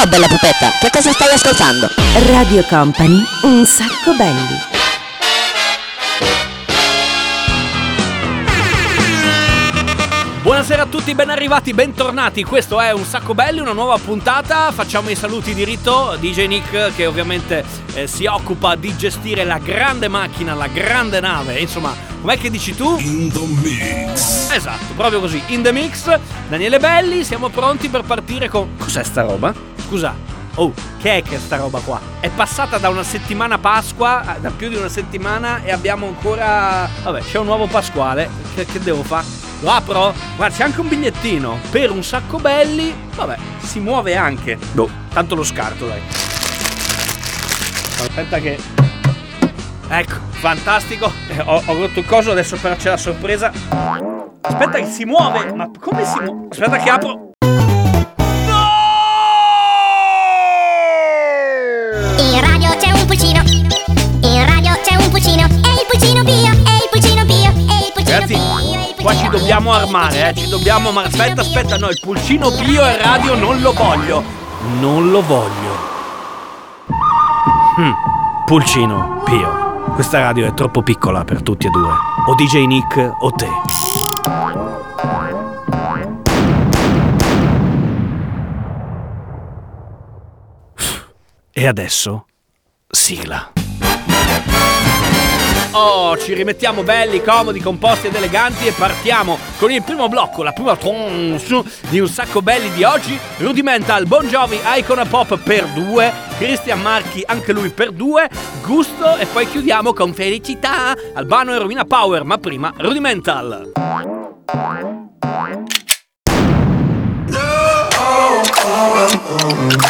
Ciao bella pupetta, che cosa stai ascoltando? Radio Company, un sacco belli. Buonasera a tutti, ben arrivati, bentornati. Questo è un sacco belli, una nuova puntata. Facciamo i saluti di rito. DJ Nick, che ovviamente eh, si occupa di gestire la grande macchina, la grande nave. Insomma, com'è che dici tu? In the mix. Esatto, proprio così. In the mix. Daniele Belli, siamo pronti per partire con. Cos'è sta roba? Scusa. Oh, che è che sta roba qua? È passata da una settimana Pasqua, da più di una settimana, e abbiamo ancora. Vabbè, c'è un nuovo Pasquale. Che, che devo fare? Lo apro? Guarda, c'è anche un bigliettino per un sacco belli. Vabbè, si muove anche. Boh, tanto lo scarto, dai. Aspetta che. Ecco, fantastico. Eh, ho, ho rotto il coso, adesso però c'è la sorpresa. Aspetta che si muove. Ma come si muove? Aspetta che apro. Qua ci dobbiamo armare, eh. Ci dobbiamo. Ma aspetta, aspetta, no, il pulcino Pio e radio non lo voglio. Non lo voglio. Hmm, Pulcino Pio. Questa radio è troppo piccola per tutti e due. O DJ Nick o te. E adesso, sigla. Oh, ci rimettiamo belli, comodi, composti ed eleganti e partiamo con il primo blocco, la prima tranche di un sacco belli di oggi. Rudimental, Bon Jovi, Icona Pop per due, Christian Marchi anche lui per due, Gusto e poi chiudiamo con Felicità, Albano e Rovina Power, ma prima Rudimental. I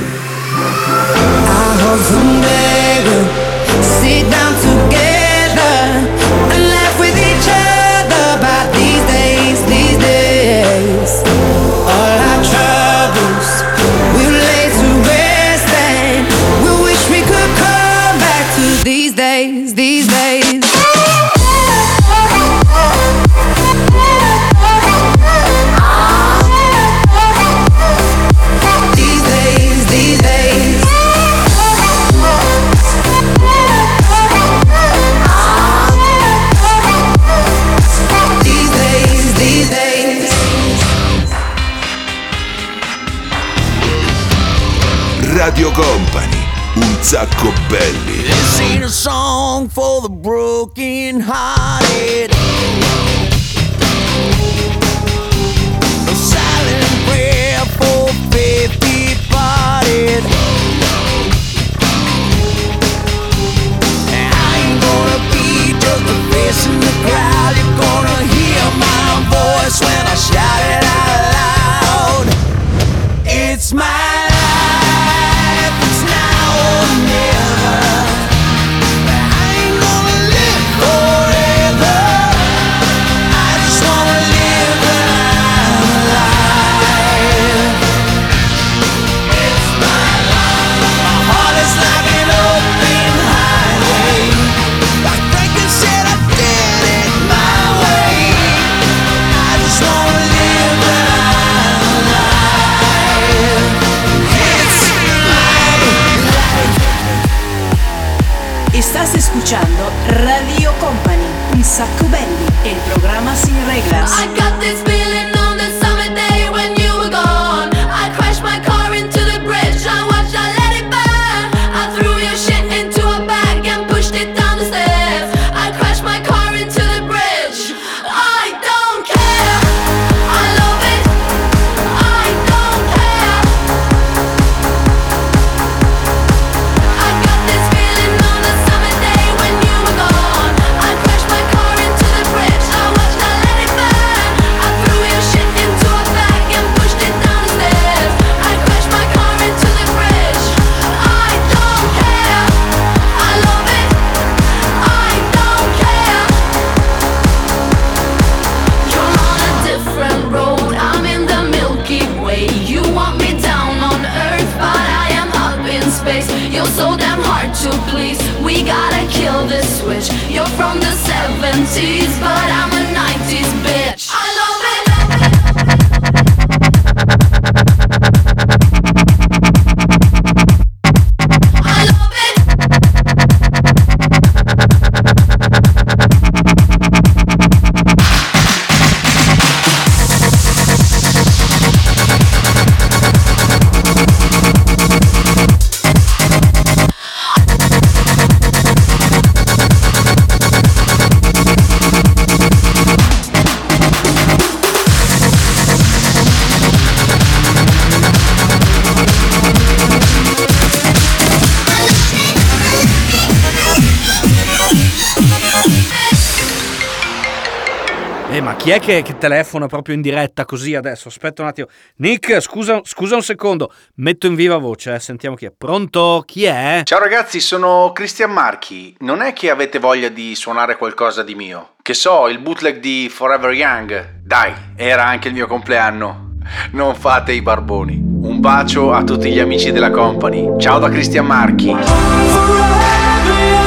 Cause we'll never sit down together. Un chi è che, che telefona proprio in diretta così adesso? Aspetta un attimo. Nick, scusa, scusa un secondo. Metto in viva voce, eh, sentiamo chi è. Pronto? Chi è? Ciao ragazzi, sono Cristian Marchi. Non è che avete voglia di suonare qualcosa di mio? Che so, il bootleg di Forever Young. Dai, era anche il mio compleanno. Non fate i barboni. Un bacio a tutti gli amici della company. Ciao da Cristian Marchi. Stai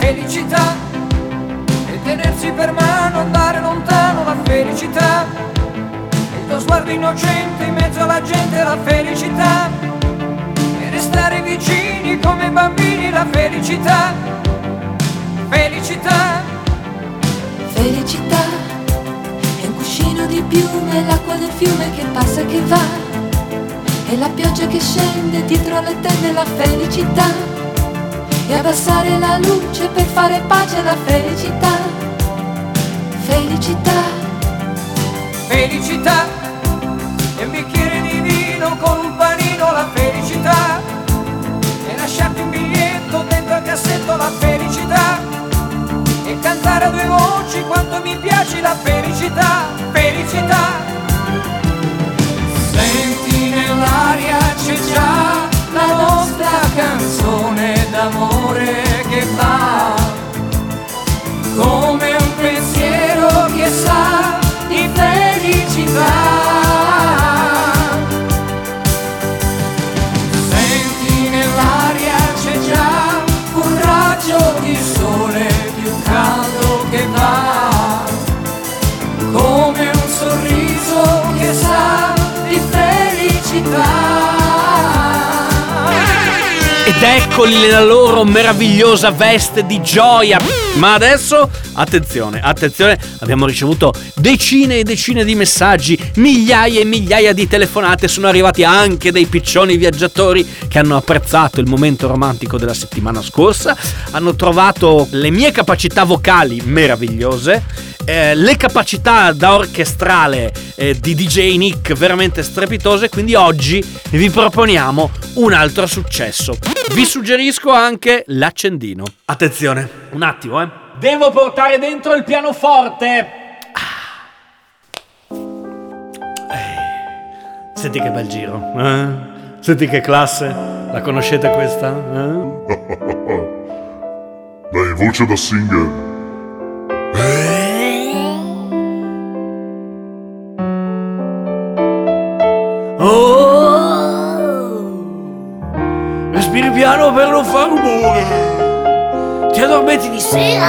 felicità. E tenersi per mano, andare lontano, la felicità. Il tuo sguardo innocente in mezzo alla gente, la felicità. E restare vicini come bambini, la felicità. Felicità. Felicità è un cuscino di piume, l'acqua del fiume che passa e che va. E la pioggia che scende dietro le tende, la felicità. E abbassare la luce per fare pace alla felicità. Felicità. Felicità e un bicchiere di vino con un panino la felicità e lasciarti un biglietto dentro al cassetto la felicità e cantare a due voci quanto mi piace la felicità, felicità. Senti nell'aria c'è già la Ed eccoli nella loro meravigliosa veste di gioia. Ma adesso, attenzione, attenzione, abbiamo ricevuto decine e decine di messaggi, migliaia e migliaia di telefonate, sono arrivati anche dei piccioni viaggiatori che hanno apprezzato il momento romantico della settimana scorsa, hanno trovato le mie capacità vocali meravigliose, eh, le capacità da orchestrale eh, di DJ Nick veramente strepitose, quindi oggi vi proponiamo un altro successo. Vi suggerisco anche l'accendino. Attenzione, un attimo, eh. Devo portare dentro il pianoforte. Ah. Eh, Senti che bel giro, eh? Senti che classe. La conoscete questa? Eh? Dai, voce da singer. Oh! Respiri piano per non far rumore. Ti addormenti di sera.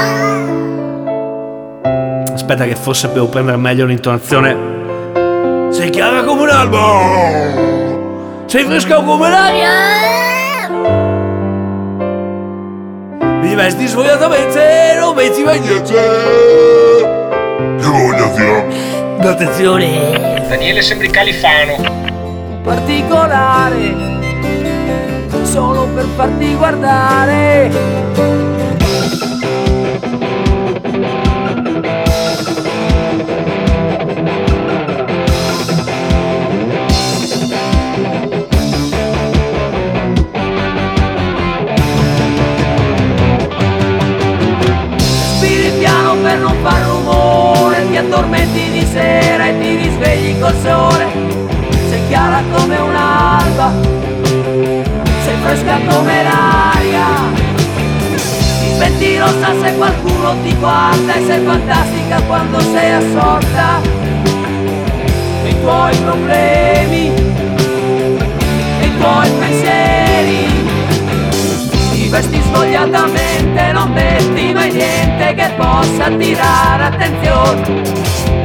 Aspetta che forse devo prendere meglio l'intonazione. Sei chiara come un albo. Sei fresca come l'aria. Mi vesti svogliatamente e non metti mai niente. Che voglia ti ha? Attenzione. Daniele sembri califano. Particolare solo per farti guardare. Per non far rumore Ti addormenti di sera e ti risvegli col sole chiara come un'alba Sei fresca come l'aria Ti senti rossa se qualcuno ti guarda E sei fantastica quando sei assorta Nei tuoi problemi Nei tuoi pensieri ti vesti svogliatamente, non metti mai niente che possa attirare attenzione.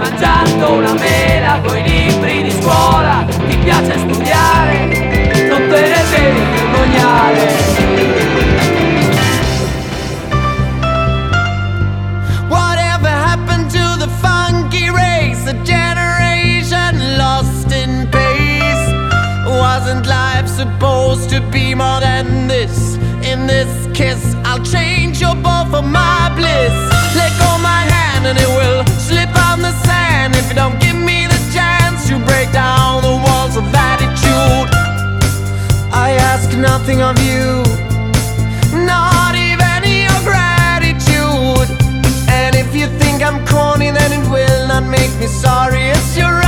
Mangiando una mela libri di scuola. Ti piace studiare, non te ne devi vergognare. Whatever happened to the funky race? A generation lost in pace. Wasn't life supposed to be more than this? In this kiss, I'll change your ball for my bliss. Let go my hand and it will slip on the sand. If you don't give me the chance to break down the walls of attitude, I ask nothing of you. Not even your gratitude. And if you think I'm corny, then it will not make me sorry. It's your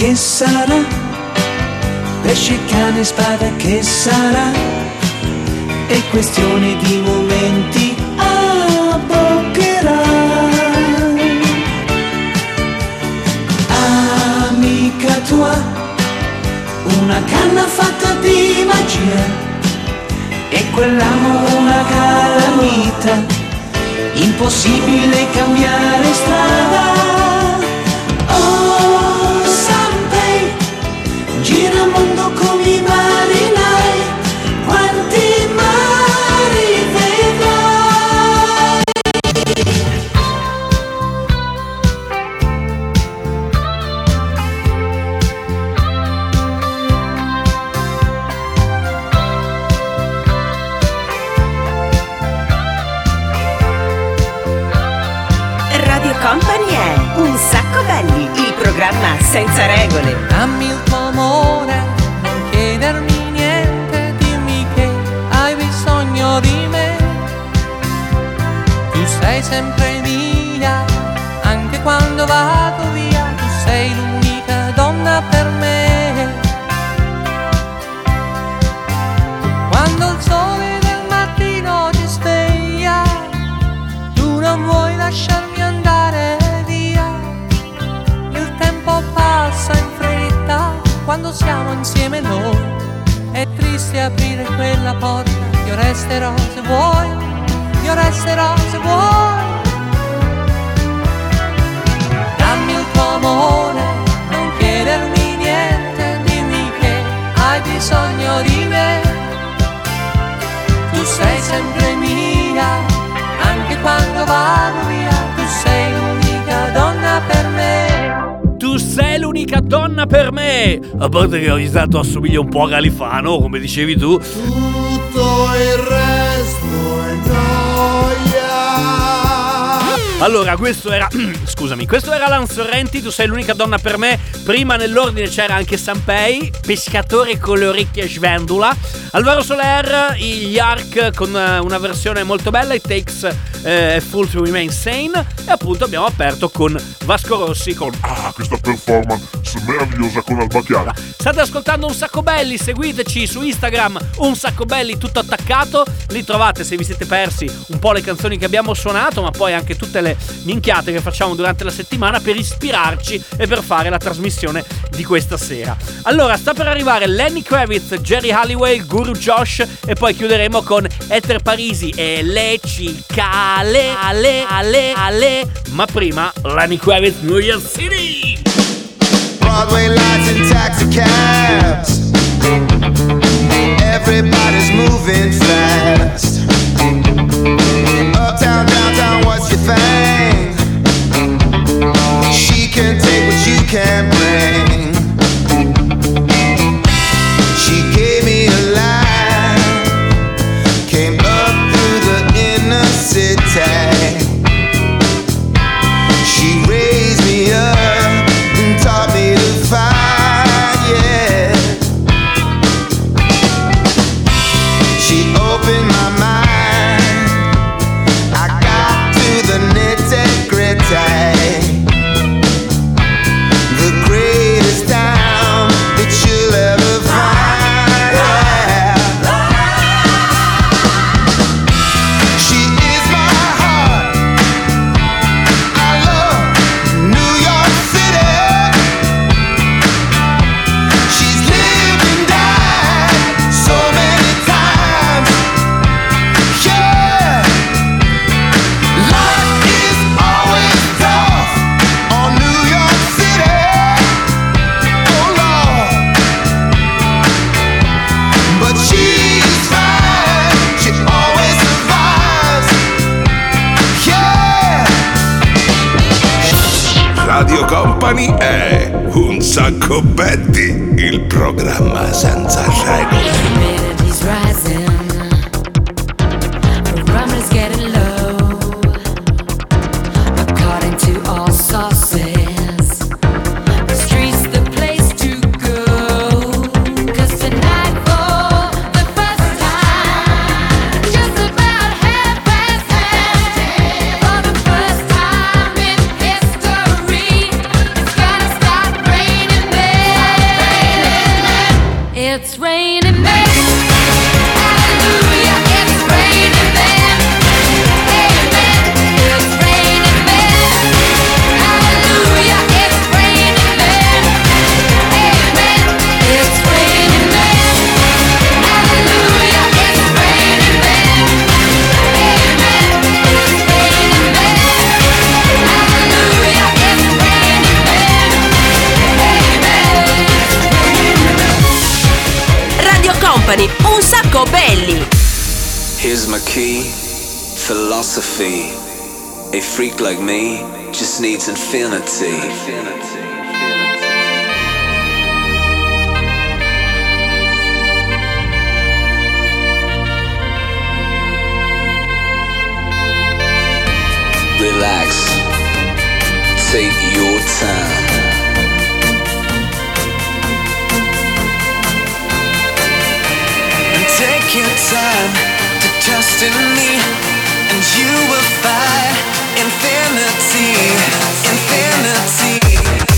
che sarà? Pesce, cane, spada, che sarà? È questione di momenti, abboccherà. Amica tua, una canna fatta di magia e quell'amo una calamita, impossibile cambiare strada. Company è Un sacco belli, il programma senza regole. Dammi il tuo amore, non chiedermi niente, dimmi che hai bisogno di me. Tu sei sempre mia, anche quando vado via, tu sei l'unica donna per me. Quando il sole del mattino ci sveglia, tu non vuoi lasciarmi quando siamo insieme noi. È triste aprire quella porta, io resterò se vuoi, io resterò se vuoi. Dammi il tuo amore, non chiedermi niente, dimmi che hai bisogno di me. Tu sei sempre mia, anche quando vado l'unica donna per me! A parte che ogni tanto assomiglia un po' a Galifano, come dicevi tu. Tutto il resto Allora, questo era. Scusami, questo era Alan Sorrenti, tu sei l'unica donna per me. Prima nell'ordine c'era anche Sanpei, pescatore con le orecchie svendula. Alvaro Soler, gli Ark con eh, una versione molto bella, It Takes eh, Fool to Remain Sane. E appunto abbiamo aperto con Vasco Rossi con. Ah, questa performance meravigliosa con Alba Chiara. State ascoltando Un Sacco Belli, seguiteci su Instagram Un Sacco Belli tutto attaccato, lì trovate se vi siete persi un po' le canzoni che abbiamo suonato, ma poi anche tutte le minchiate che facciamo durante la settimana per ispirarci e per fare la trasmissione di questa sera. Allora, sta per arrivare Lenny Kravitz, Jerry Halliwell, Guru Josh e poi chiuderemo con Ether Parisi e Leci Cale, Ale, Ale, Ale, ma prima Lenny Kravitz, New York City! Broadway lights and taxi cabs. Everybody's moving fast. A freak like me just needs infinity. relax, take your time. Take your time to trust in me and you will find infinity, infinity.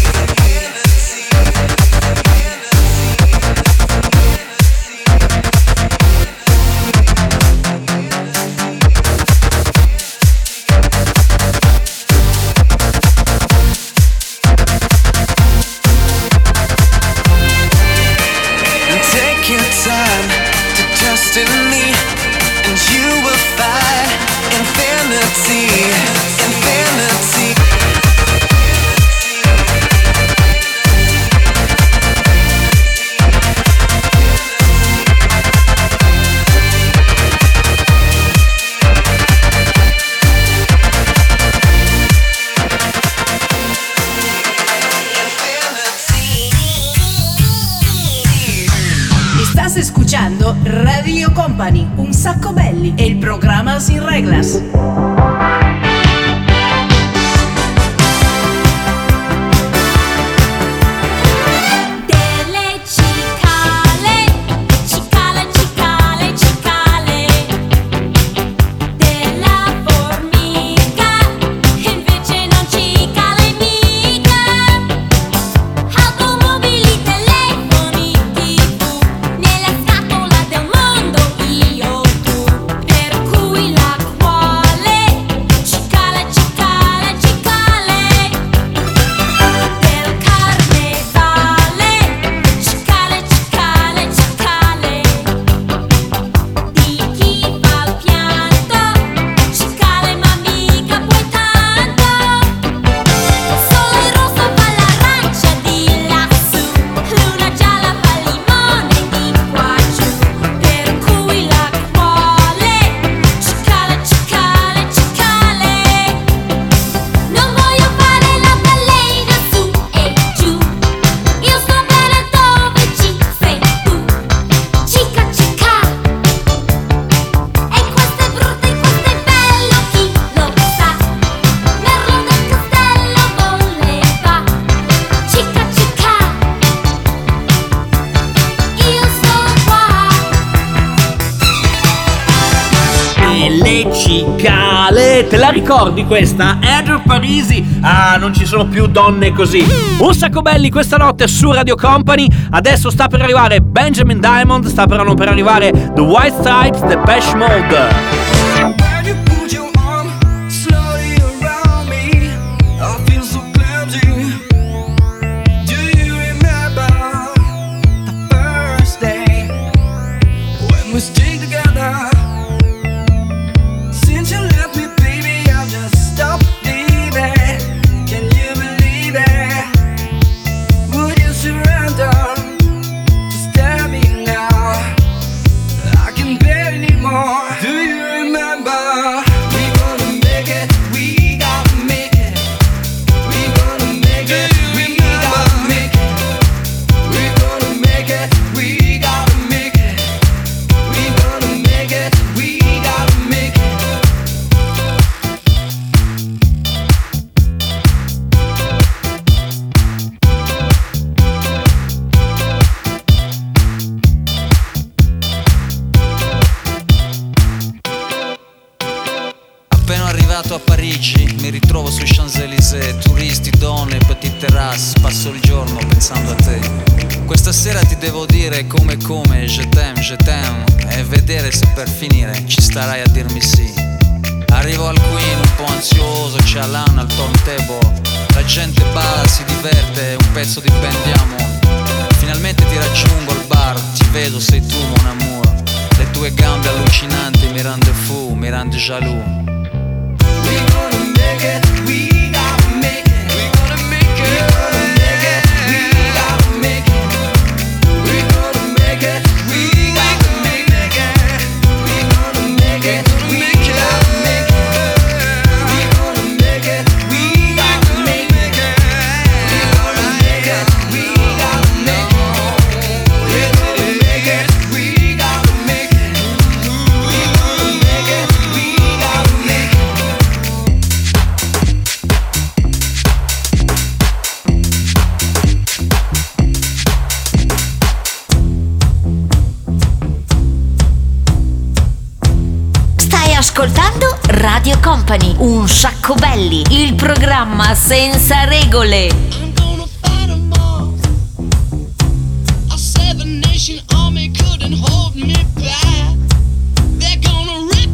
le cicale. Te la ricordi questa? Andrew Parisi. Ah, non ci sono più donne così. Un sacco belli questa notte su Radio Company. Adesso sta per arrivare Benjamin Diamond, sta per non per arrivare The White Stripes, The Bash Mode. starai a dirmi sì. Arrivo al Queen un po' ansioso, c'è Alan al turntable. La gente balla, si diverte, un pezzo di Bendiamo. Finalmente ti raggiungo al bar, ti vedo, sei tu mon amour. Le tue gambe allucinanti mi rende fu, mi rende jaloux.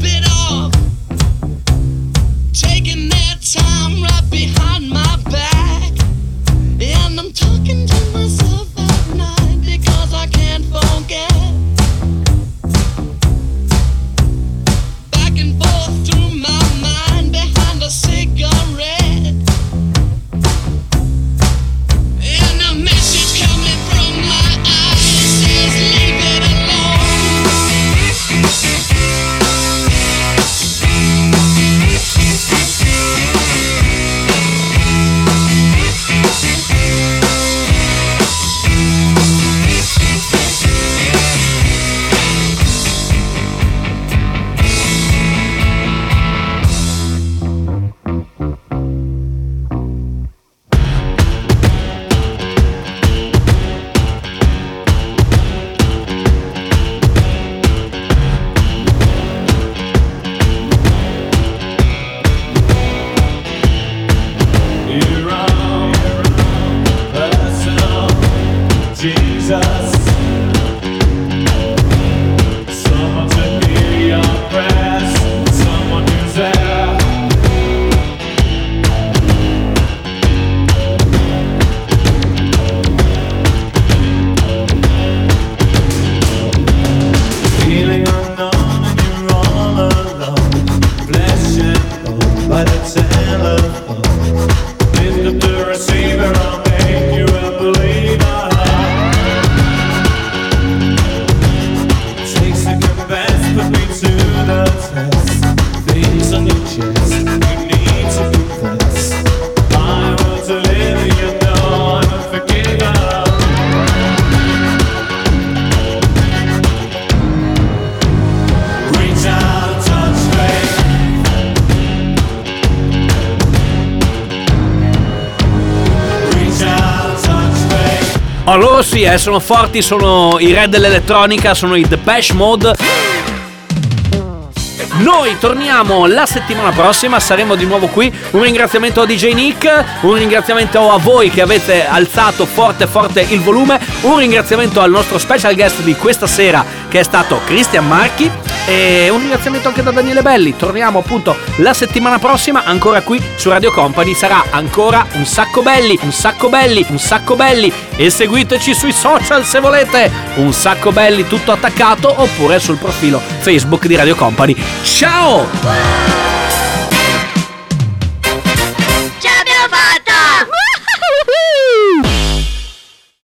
It off, taking their time right behind my Oh, loro sì, eh, sono forti, sono i re dell'elettronica, sono i Depeche Mode. Noi torniamo la settimana prossima, saremo di nuovo qui. Un ringraziamento a DJ Nick, un ringraziamento a voi che avete alzato forte forte il volume, un ringraziamento al nostro special guest di questa sera che è stato Cristian Marchi e un ringraziamento anche da Daniele Belli. Torniamo appunto la settimana prossima ancora qui su Radio Company, sarà ancora un sacco belli, un sacco belli, un sacco belli e seguiteci sui social se volete. Un sacco belli tutto attaccato oppure sul profilo Facebook di Radio Company. Ciao!